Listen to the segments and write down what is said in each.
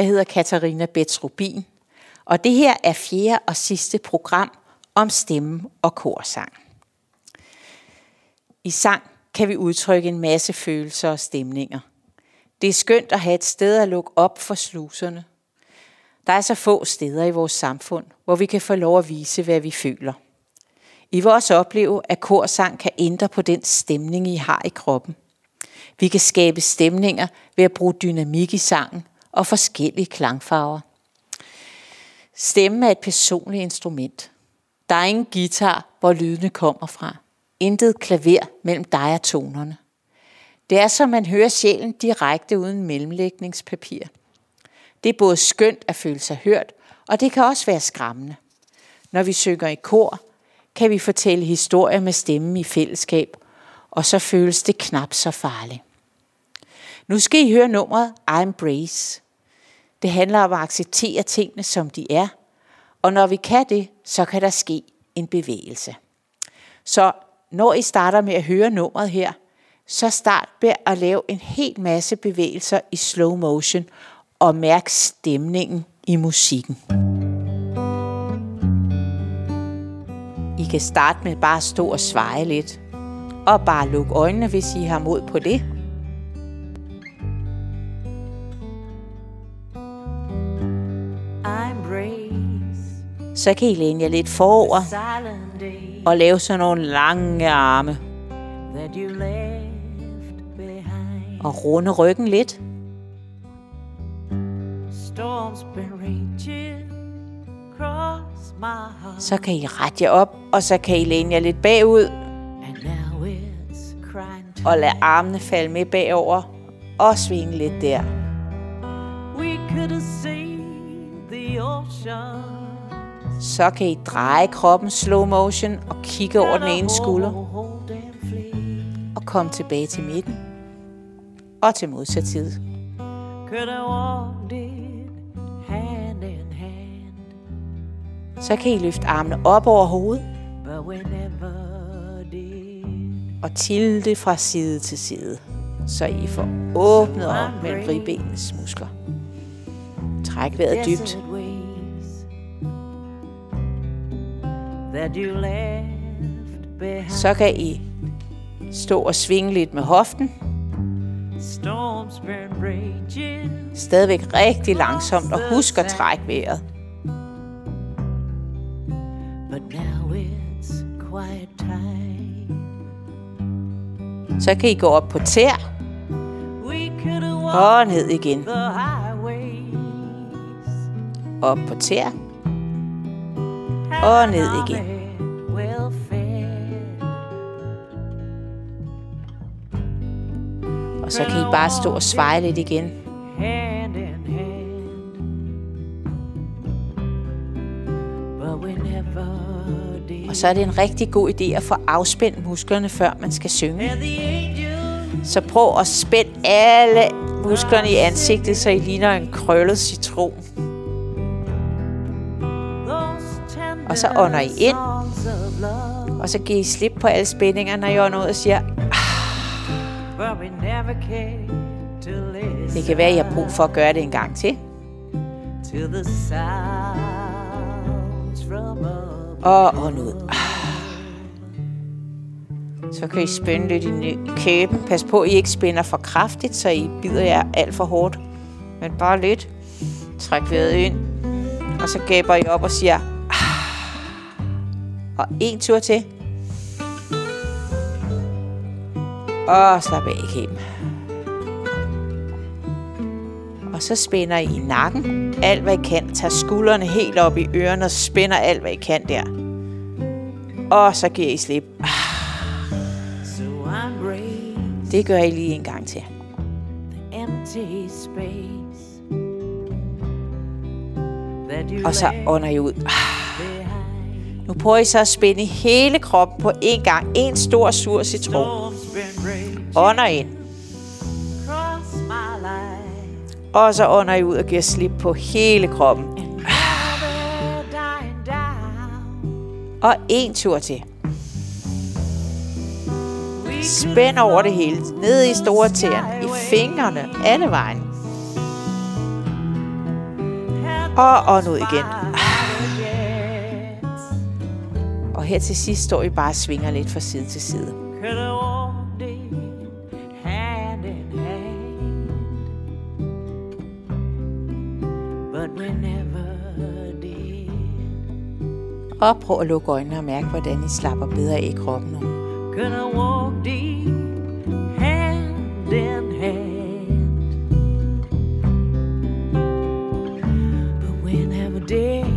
Jeg hedder Katarina Betrubin, og det her er fjerde og sidste program om stemme og korsang. I sang kan vi udtrykke en masse følelser og stemninger. Det er skønt at have et sted at lukke op for sluserne. Der er så få steder i vores samfund, hvor vi kan få lov at vise, hvad vi føler. I vores opleve, at korsang kan ændre på den stemning, I har i kroppen. Vi kan skabe stemninger ved at bruge dynamik i sangen og forskellige klangfarver. Stemmen er et personligt instrument. Der er ingen guitar, hvor lydene kommer fra. Intet klaver mellem dig og tonerne. Det er som man hører sjælen direkte uden mellemlægningspapir. Det er både skønt at føle sig hørt, og det kan også være skræmmende. Når vi synger i kor, kan vi fortælle historier med stemmen i fællesskab, og så føles det knap så farligt. Nu skal I høre nummeret I'm Embrace. Det handler om at acceptere tingene, som de er, og når vi kan det, så kan der ske en bevægelse. Så når I starter med at høre nummeret her, så start med at lave en hel masse bevægelser i slow motion og mærk stemningen i musikken. I kan starte med bare at stå og sveje lidt. Og bare lukke øjnene, hvis I har mod på det. Så kan I læne jer lidt forover og lave sådan nogle lange arme. Og runde ryggen lidt. Så kan I rette jer op, og så kan I læne jer lidt bagud. Og lade armene falde med bagover. Og svinge lidt der. We could have seen the ocean. Så kan I dreje kroppen slow motion og kigge over den ene skulder. Og komme tilbage til midten. Og til modsat side. Så kan I løfte armene op over hovedet. Og tilte fra side til side. Så I får åbnet op mellem ribbenens muskler. Træk vejret dybt. Så kan I stå og svinge lidt med hoften. Stadigvæk rigtig langsomt og husk at trække vejret. Så kan I gå op på tær. Og ned igen. Op på tær og ned igen. Og så kan I bare stå og sveje lidt igen. Og så er det en rigtig god idé at få afspændt musklerne, før man skal synge. Så prøv at spænde alle musklerne i ansigtet, så I ligner en krøllet citron. Og så ånder I ind. Og så giver I slip på alle spændinger, når I ånder ud og siger, ah. Det kan være, at I har brug for at gøre det en gang til. Og ånd ud. Ah. Så kan I spænde lidt i kæben. Pas på, at I ikke spænder for kraftigt, så I bider jer alt for hårdt. Men bare lidt. Træk vejret ind. Og så gaber I op og siger, og en tur til. Og slap af i kæben. Og så spænder I nakken alt hvad I kan. Tag skuldrene helt op i ørerne og spænder alt hvad I kan der. Og så giver I slip. Det gør I lige en gang til. Og så ånder I ud. Nu prøver I så at spænde hele kroppen på én gang. En stor sur citron. Ånder ind. Og så ånder I ud og giver slip på hele kroppen. Og en tur til. Spænd over det hele. Ned i store tæerne. I fingrene. Alle vejen. Og, og ud igen. Her til sidst står I bare og svinger lidt fra side til side. Og prøv at lukke øjnene og mærke, hvordan I slapper bedre i kroppen nu. Gonna walk deep, hand in hand. But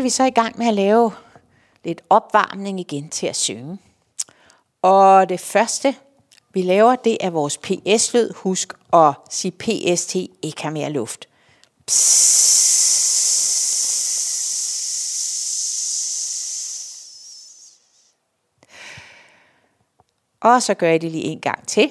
skal vi så i gang med at lave lidt opvarmning igen til at synge. Og det første, vi laver, det er vores PS-lyd. Husk at sige PST, ikke har mere luft. Og så gør jeg det lige en gang til.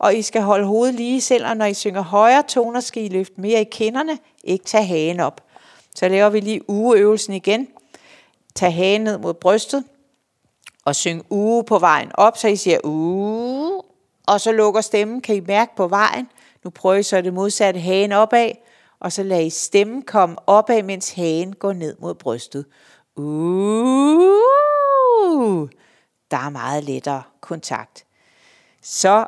og I skal holde hovedet lige, selvom når I synger højere toner, skal I løfte mere i kinderne, ikke tage hagen op. Så laver vi lige ugeøvelsen igen. Tag hagen ned mod brystet, og syng uge på vejen op, så I siger uge, og så lukker stemmen, kan I mærke på vejen. Nu prøver I så det modsatte hagen opad, og så lader I stemmen komme opad, mens hagen går ned mod brystet. Uh, der er meget lettere kontakt. Så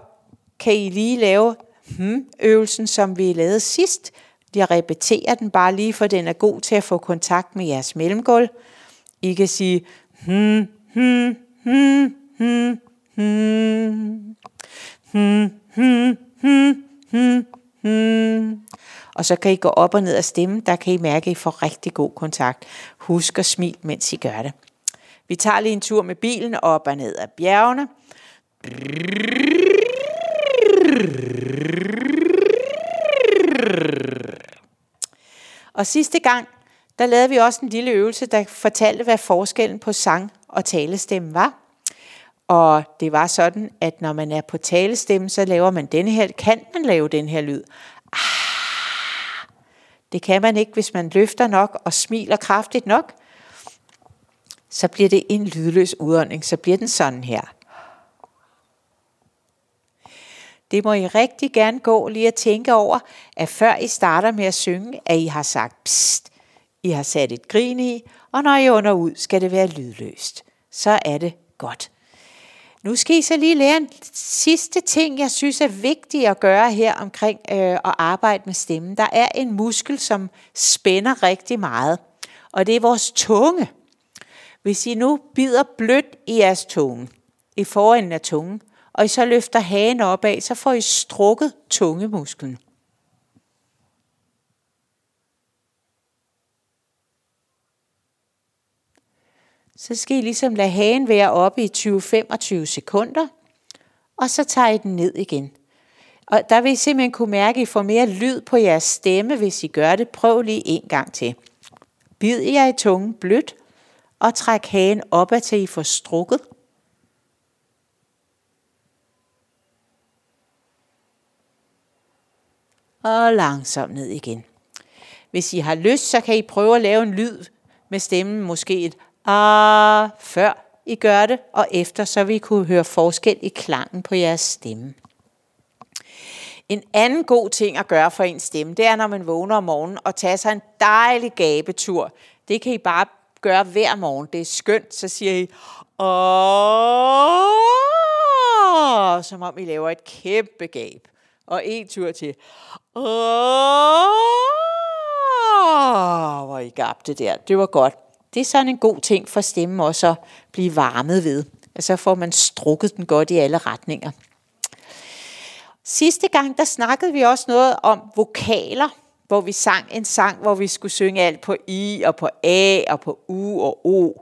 kan I lige lave hmm, øvelsen, som vi lavede sidst. Jeg repeterer den bare lige, for den er god til at få kontakt med jeres mellemgulv. I kan sige hmm, hmm, hmm, hmm, hmm, hmm, hmm, hmm, hmm, hmm. Og så kan I gå op og ned af stemme, Der kan I mærke, at I får rigtig god kontakt. Husk at smil, mens I gør det. Vi tager lige en tur med bilen op og ned ad bjergene. Og sidste gang, der lavede vi også en lille øvelse, der fortalte, hvad forskellen på sang og talestemme var. Og det var sådan, at når man er på talestemme, så laver man denne her, kan man lave den her lyd. Ah, det kan man ikke, hvis man løfter nok og smiler kraftigt nok. Så bliver det en lydløs udånding, så bliver den sådan her. Det må I rigtig gerne gå lige at tænke over, at før I starter med at synge, at I har sagt pst, I har sat et grin i, og når I under ud, skal det være lydløst. Så er det godt. Nu skal I så lige lære en sidste ting, jeg synes er vigtigt at gøre her omkring øh, at arbejde med stemmen. Der er en muskel, som spænder rigtig meget, og det er vores tunge. Hvis I nu bider blødt i jeres tunge, i forenden af tungen, og I så løfter hagen opad, så får I strukket tungemusklen. Så skal I ligesom lade hagen være oppe i 20-25 sekunder, og så tager I den ned igen. Og der vil I simpelthen kunne mærke, at I får mere lyd på jeres stemme, hvis I gør det. Prøv lige en gang til. Bid jer i tungen blødt, og træk hagen opad til I får strukket. Og langsomt ned igen. Hvis I har lyst, så kan I prøve at lave en lyd med stemmen, måske et ah, før I gør det, og efter, så vi kunne høre forskel i klangen på jeres stemme. En anden god ting at gøre for en stemme, det er, når man vågner om morgenen og tager sig en dejlig gabetur. Det kan I bare gøre hver morgen. Det er skønt. Så siger I, åh, som om I laver et kæmpe gab. Og en tur til. Åh, hvor I gabte der. Det var godt. Det er sådan en god ting for stemmen også at blive varmet ved. Så får man strukket den godt i alle retninger. Sidste gang, der snakkede vi også noget om vokaler, hvor vi sang en sang, hvor vi skulle synge alt på I og på A og på U og O.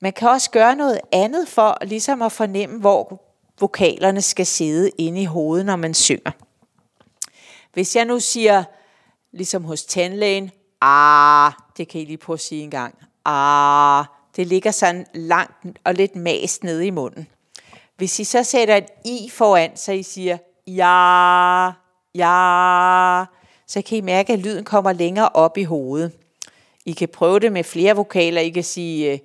Man kan også gøre noget andet for ligesom at fornemme, hvor vokalerne skal sidde inde i hovedet, når man synger. Hvis jeg nu siger, ligesom hos tandlægen, ah, det kan I lige prøve at sige en gang, ah, det ligger sådan langt og lidt mast nede i munden. Hvis I så sætter et i foran, så I siger ja, ja, så kan I mærke, at lyden kommer længere op i hovedet. I kan prøve det med flere vokaler. I kan sige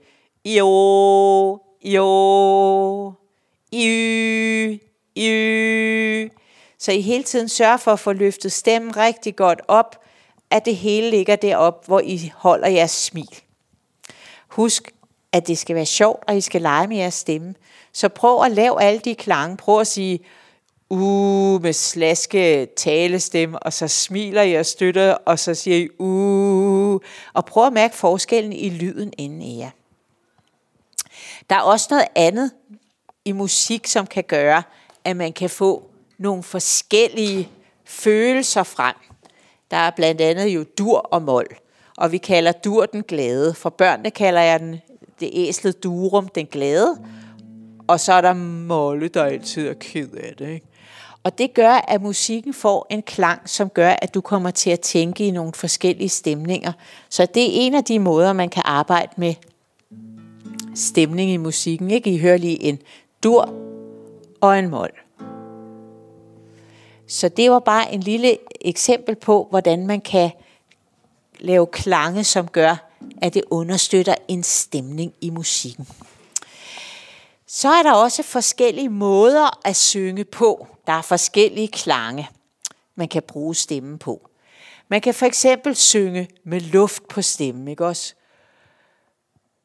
jo, jo, y. Så I hele tiden sørger for at få løftet stemmen rigtig godt op, at det hele ligger derop, hvor I holder jeres smil. Husk, at det skal være sjovt, og I skal lege med jeres stemme. Så prøv at lave alle de klange. Prøv at sige, uh, med slaske talestemme, og så smiler I og støtter, og så siger I, uh, og prøv at mærke forskellen i lyden inden i jer. Der er også noget andet i musik, som kan gøre, at man kan få nogle forskellige følelser frem. Der er blandt andet jo dur og mol, og vi kalder dur den glade. For børnene kalder jeg den det æslet durum, den glade. Og så er der molle, der altid er ked af det. Ikke? Og det gør, at musikken får en klang, som gør, at du kommer til at tænke i nogle forskellige stemninger. Så det er en af de måder, man kan arbejde med stemning i musikken. Ikke? I hører lige en dur og en mol. Så det var bare en lille eksempel på, hvordan man kan lave klange, som gør, at det understøtter en stemning i musikken. Så er der også forskellige måder at synge på. Der er forskellige klange, man kan bruge stemmen på. Man kan for eksempel synge med luft på stemmen, ikke også?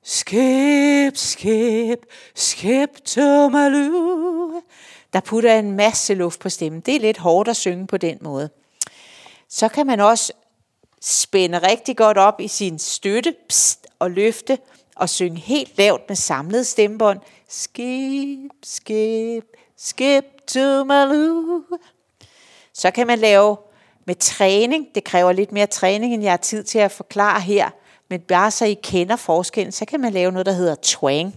Skib, skib, skib to malu. Der putter en masse luft på stemmen. Det er lidt hårdt at synge på den måde. Så kan man også spænde rigtig godt op i sin støtte pst, og løfte og synge helt lavt med samlet stemmebånd. Skib, skib, skib to Malu. Så kan man lave med træning. Det kræver lidt mere træning, end jeg har tid til at forklare her. Men bare så I kender forskellen, så kan man lave noget, der hedder twang.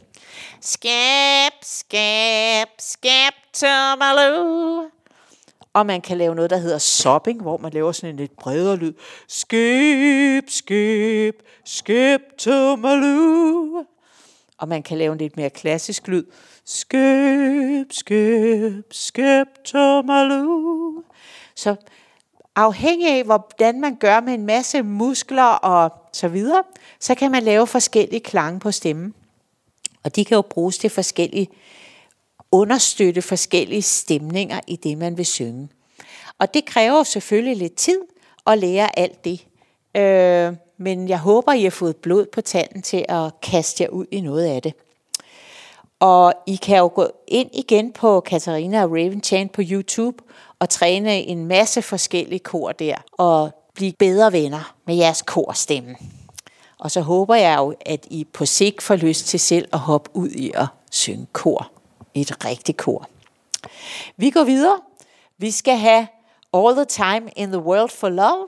Skab, skab, skab to Og man kan lave noget, der hedder sopping, hvor man laver sådan en lidt bredere lyd. Skib, skib, skib to Og man kan lave en lidt mere klassisk lyd. Skib, skib, skib to Så afhængig af, hvordan man gør med en masse muskler og så videre, så kan man lave forskellige klange på stemmen. Og de kan jo bruges til forskellige understøtte forskellige stemninger i det, man vil synge. Og det kræver selvfølgelig lidt tid at lære alt det. Øh, men jeg håber, I har fået blod på tanden til at kaste jer ud i noget af det. Og I kan jo gå ind igen på Katarina og Raven Chan på YouTube og træne en masse forskellige kor der og blive bedre venner med jeres korstemme. Og så håber jeg jo, at I på sigt får lyst til selv at hoppe ud i at synge kor et rigtigt kor. Vi går videre. Vi skal have All the Time in the World for Love.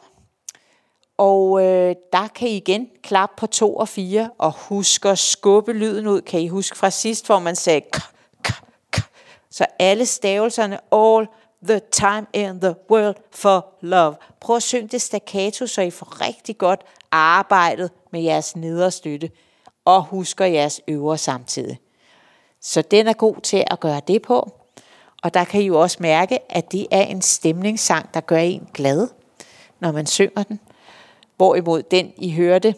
Og øh, der kan I igen klappe på to og fire, og husk at skubbe lyden ud. Kan I huske fra sidst, hvor man sagde k, k, k. Så alle stavelserne, all the time in the world for love. Prøv at synge det staccato, så I får rigtig godt arbejdet med jeres nederstøtte, og husker jeres øvre samtidig. Så den er god til at gøre det på. Og der kan I jo også mærke, at det er en stemningssang, der gør en glad, når man synger den. Hvorimod den, I hørte,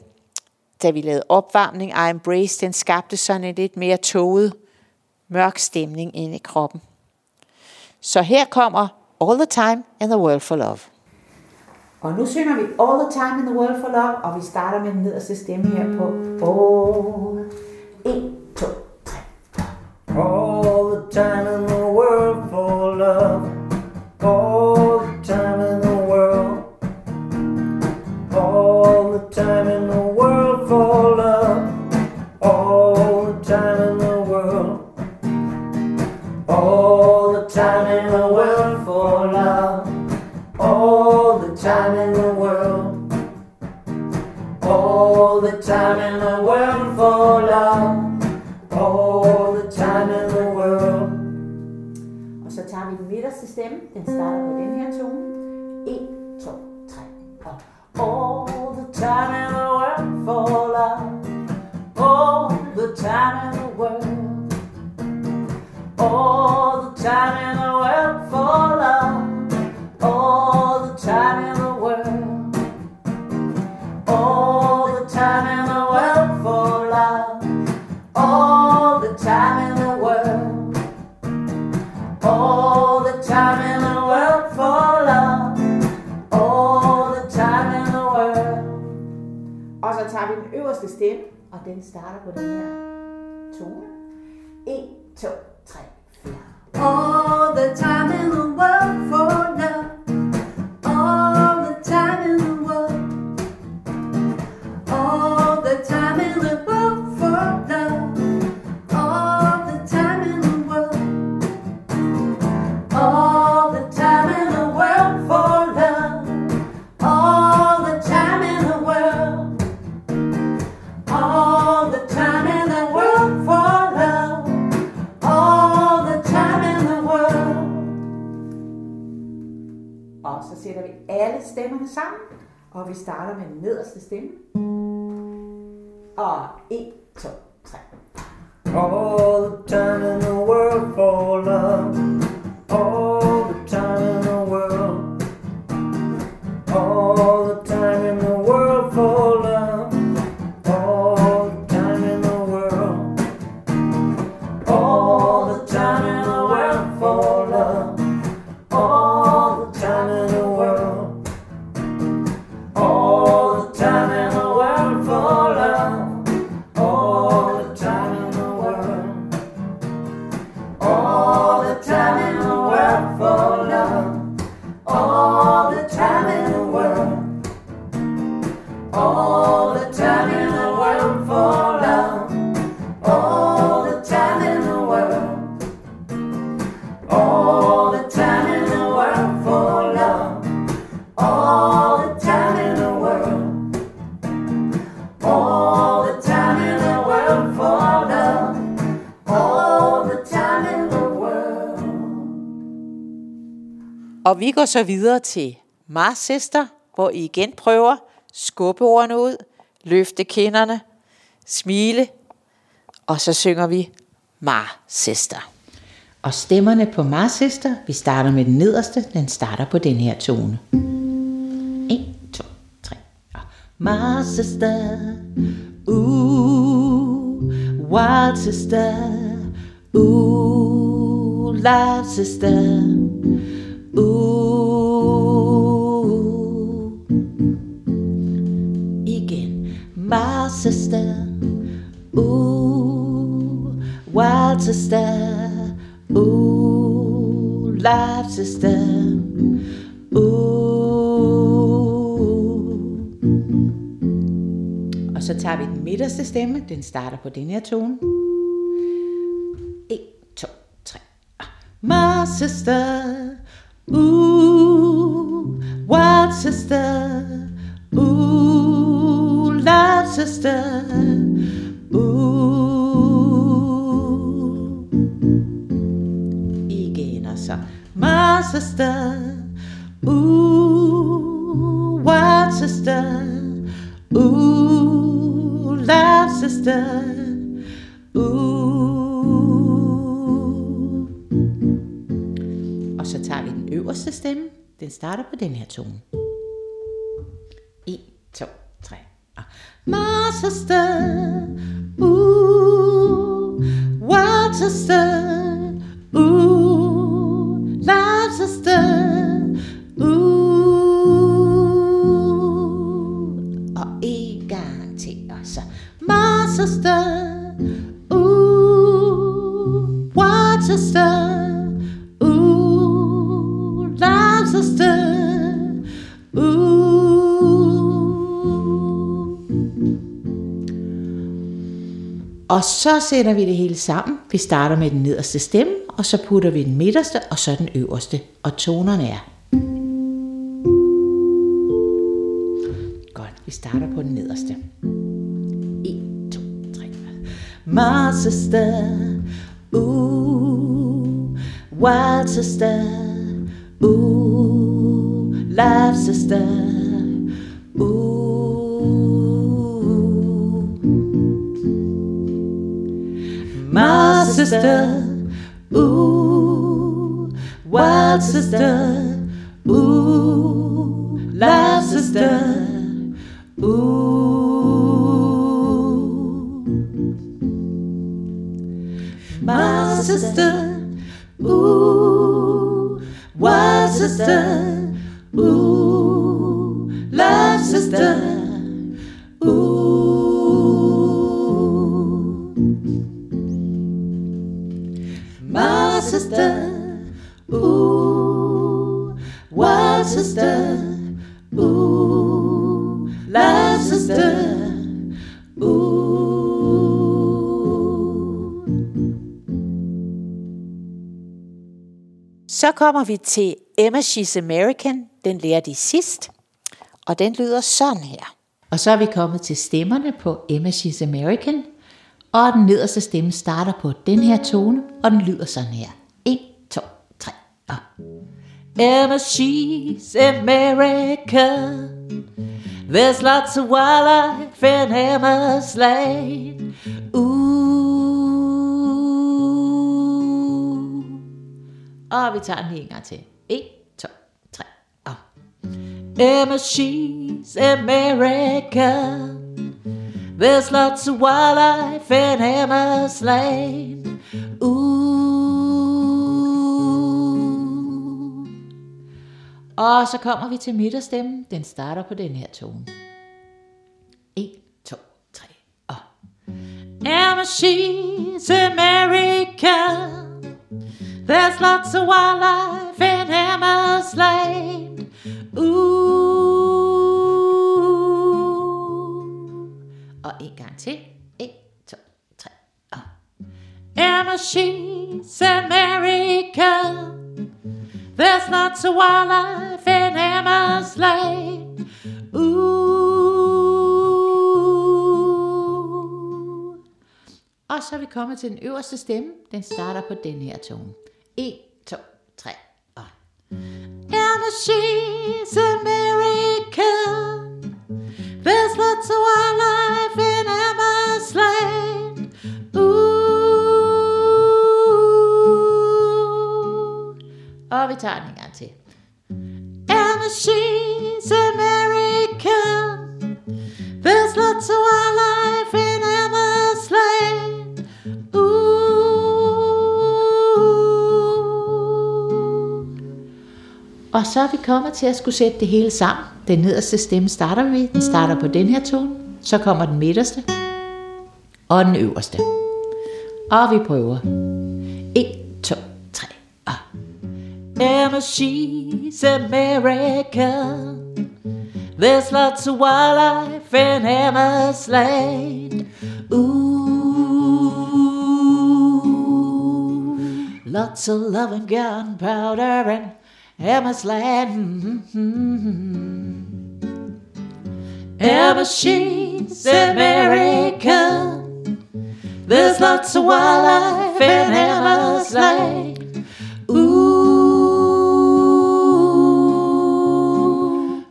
da vi lavede opvarmning, I Embrace, den skabte sådan en lidt mere toget, mørk stemning ind i kroppen. Så her kommer All the Time in the World for Love. Og nu synger vi All the Time in the World for Love, og vi starter med den nederste stemme her på. Oh, 1, 2, All the time in the stemme. Den starter på den her tone. 1, 2, 3 og All the time in the world for love. All the time in the alle sammen, og vi starter med den nederste stemme. Og 1, 2, 3. All the time in the world for love. All All the time in the world for love. All the time in the world. All the time in the world for love. All the time in the world. All the time in the world for love. All the time in the world. Og vi går så videre til Mars Sister, hvor I igen prøver skubbe ordene ud, løfte kinderne, smile, og så synger vi Mar Sister. Og stemmerne på Mar Sister, vi starter med den nederste, den starter på den her tone. 1, 2, 3. Mar Sister, ooh, wild sister, ooh, love sister, ooh. Igen, Mars Sister, ooh, wild sister, ooh, live sister, ooh. Og så tager vi den midterste stemme, den starter på den her tone. 1, 2, 3. My sister, starter på den her tone. 1, 2, 3. Og My ooh, wild så sætter vi det hele sammen. Vi starter med den nederste stemme, og så putter vi den midterste, og så den øverste. Og tonerne er. Godt. Vi starter på den nederste. 1, 2, 3. My sister, ooh, uh, wild sister, ooh, uh, life sister, ooh. Uh. My sister, ooh, wild sister, ooh, life sister, ooh. My sister, ooh, wild sister, ooh, Så kommer vi til Emma She's American. Den lærer de sidst. Og den lyder sådan her. Og så er vi kommet til stemmerne på Emma She's American. Og den nederste stemme starter på den her tone, og den lyder sådan her. 1, 2, 3, og... Emma She's America. There's lots of wildlife in Emma's lane. Ooh. Og vi tager den lige en gang til. 1, 2, 3, og... Emma, she's America. There's lots of wildlife in Emma's lane. Ooh. Og så kommer vi til midterstemmen. Den starter på den her tone. 1, 2, 3, og... Emma, she's America. There's lots of wildlife in Emma's Lane. Ooh. Og en gang til. 1, 2, 3, og... Emma, she's America. There's lots of wildlife in Emma's Lane. Ooh. Og så er vi kommet til den øverste stemme. Den starter på den her tone. 1, 2, 3, og... Emma, she's America. There's lots of wildlife in Emma's Lane. Ooh. Og vi tager den en gang til. Emma, she's America. There's lots of wildlife in Emma's Og så er vi kommet til at skulle sætte det hele sammen. Den nederste stemme starter vi. Den starter på den her tone. Så kommer den midterste. Og den øverste. Og vi prøver. 1, 2, 3, og... Emma, she's America. There's lots of wildlife in Emma's land. Ooh, lots of love and gunpowder and Emma's Land. Emma, she's America. There's lots of wildlife in Emma's Lane. Ooh,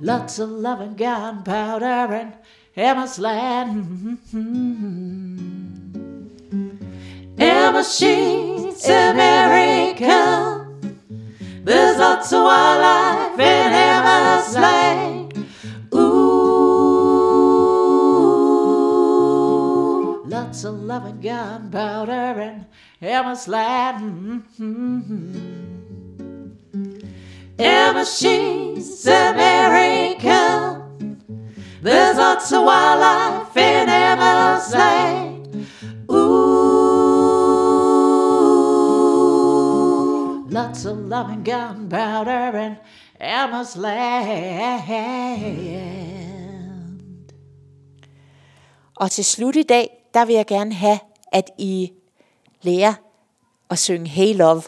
lots of love and gunpowder in Emma's land. Emma, she's America. There's lots of wildlife in Emma's lane. Ooh, lots of love and gunpowder in Emma's land. Emma, she's America. There's lots of wildlife in Emma's lane. Lots of love and gunpowder and Emma's land. Og til slut i dag, der vil jeg gerne have, at I lærer at synge Hey Love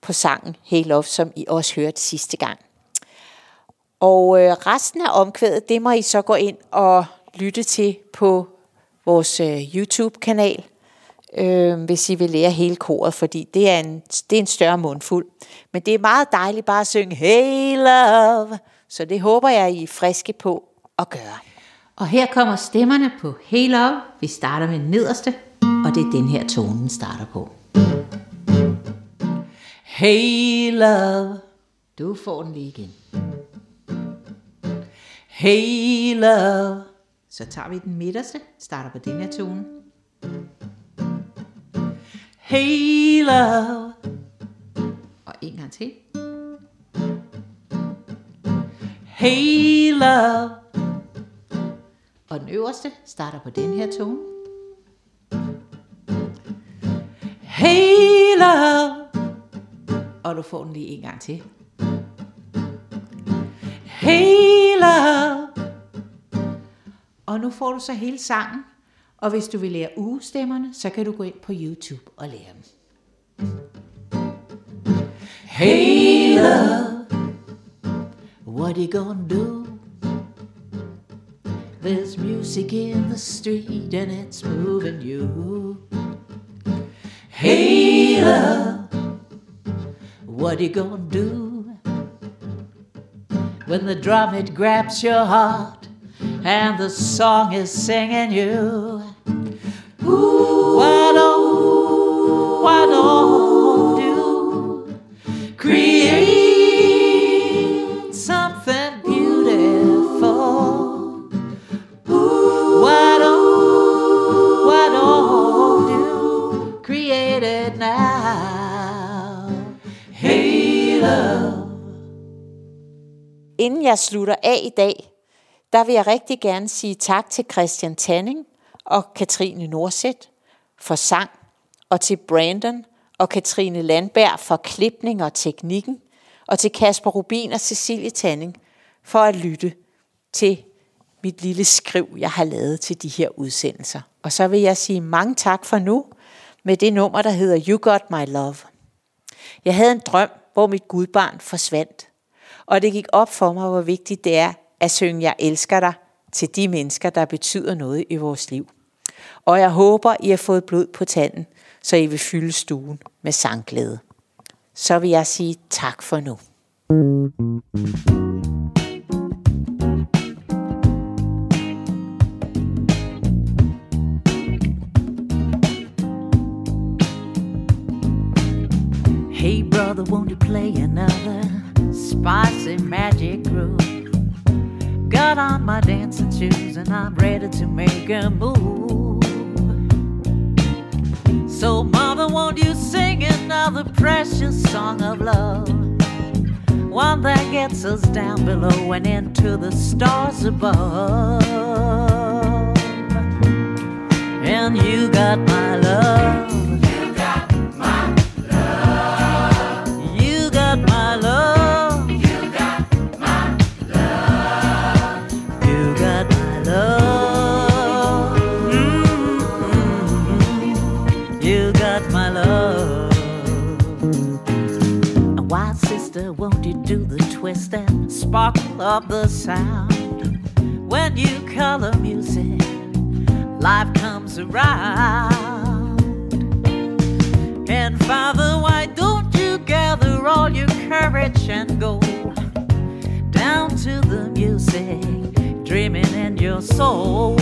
på sangen Hey Love, som I også hørte sidste gang. Og øh, resten af omkvædet, det må I så gå ind og lytte til på vores øh, YouTube-kanal, øh, hvis I vil lære hele koret, fordi det er, en, det er en større mundfuld. Men det er meget dejligt bare at synge Hey Love, så det håber jeg, I er friske på at gøre. Og her kommer stemmerne på Hey Love. Vi starter med den nederste, og det er den her tone, den starter på. Hey love, Du får den lige igen. hey love, Så tager vi den midterste, starter på den her tone. Hey love, Og en gang til. hey love, Og den øverste starter på den her tone. hey love, Og du får den lige en gang til. hey love. Og nu får du så hele sangen. Og hvis du vil lære ugestemmerne, så kan du gå ind på YouTube og lære dem. Hey love, What are you gonna do? There's music in the street and it's moving you. hey love, What are you gonna do? When the drum it grabs your heart and the song is singing you. Ooh, why don't, why don't you create something beautiful? Ooh, why don't, why don't you create it now? Hey, love. Inden jeg slutter af i dag, der vil jeg rigtig gerne sige tak til Christian Tanning og Katrine Norset for sang, og til Brandon og Katrine Landberg for klipning og teknikken, og til Kasper Rubin og Cecilie Tanning for at lytte til mit lille skriv, jeg har lavet til de her udsendelser. Og så vil jeg sige mange tak for nu med det nummer, der hedder You Got My Love. Jeg havde en drøm, hvor mit gudbarn forsvandt. Og det gik op for mig, hvor vigtigt det er at synge Jeg elsker dig til de mennesker, der betyder noget i vores liv. Og jeg håber, I har fået blod på tanden, så I vil fylde stuen med sangglæde. Så vil jeg sige tak for nu. Hey brother, won't you play another spicy magic groove? Got on my dancing shoes and I'm ready to make a move. So mother, won't you sing another precious song of love? One that gets us down below and into the stars above. And you got my love. You do the twist and sparkle of the sound? When you color music, life comes around. And Father, why don't you gather all your courage and go down to the music, dreaming in your soul?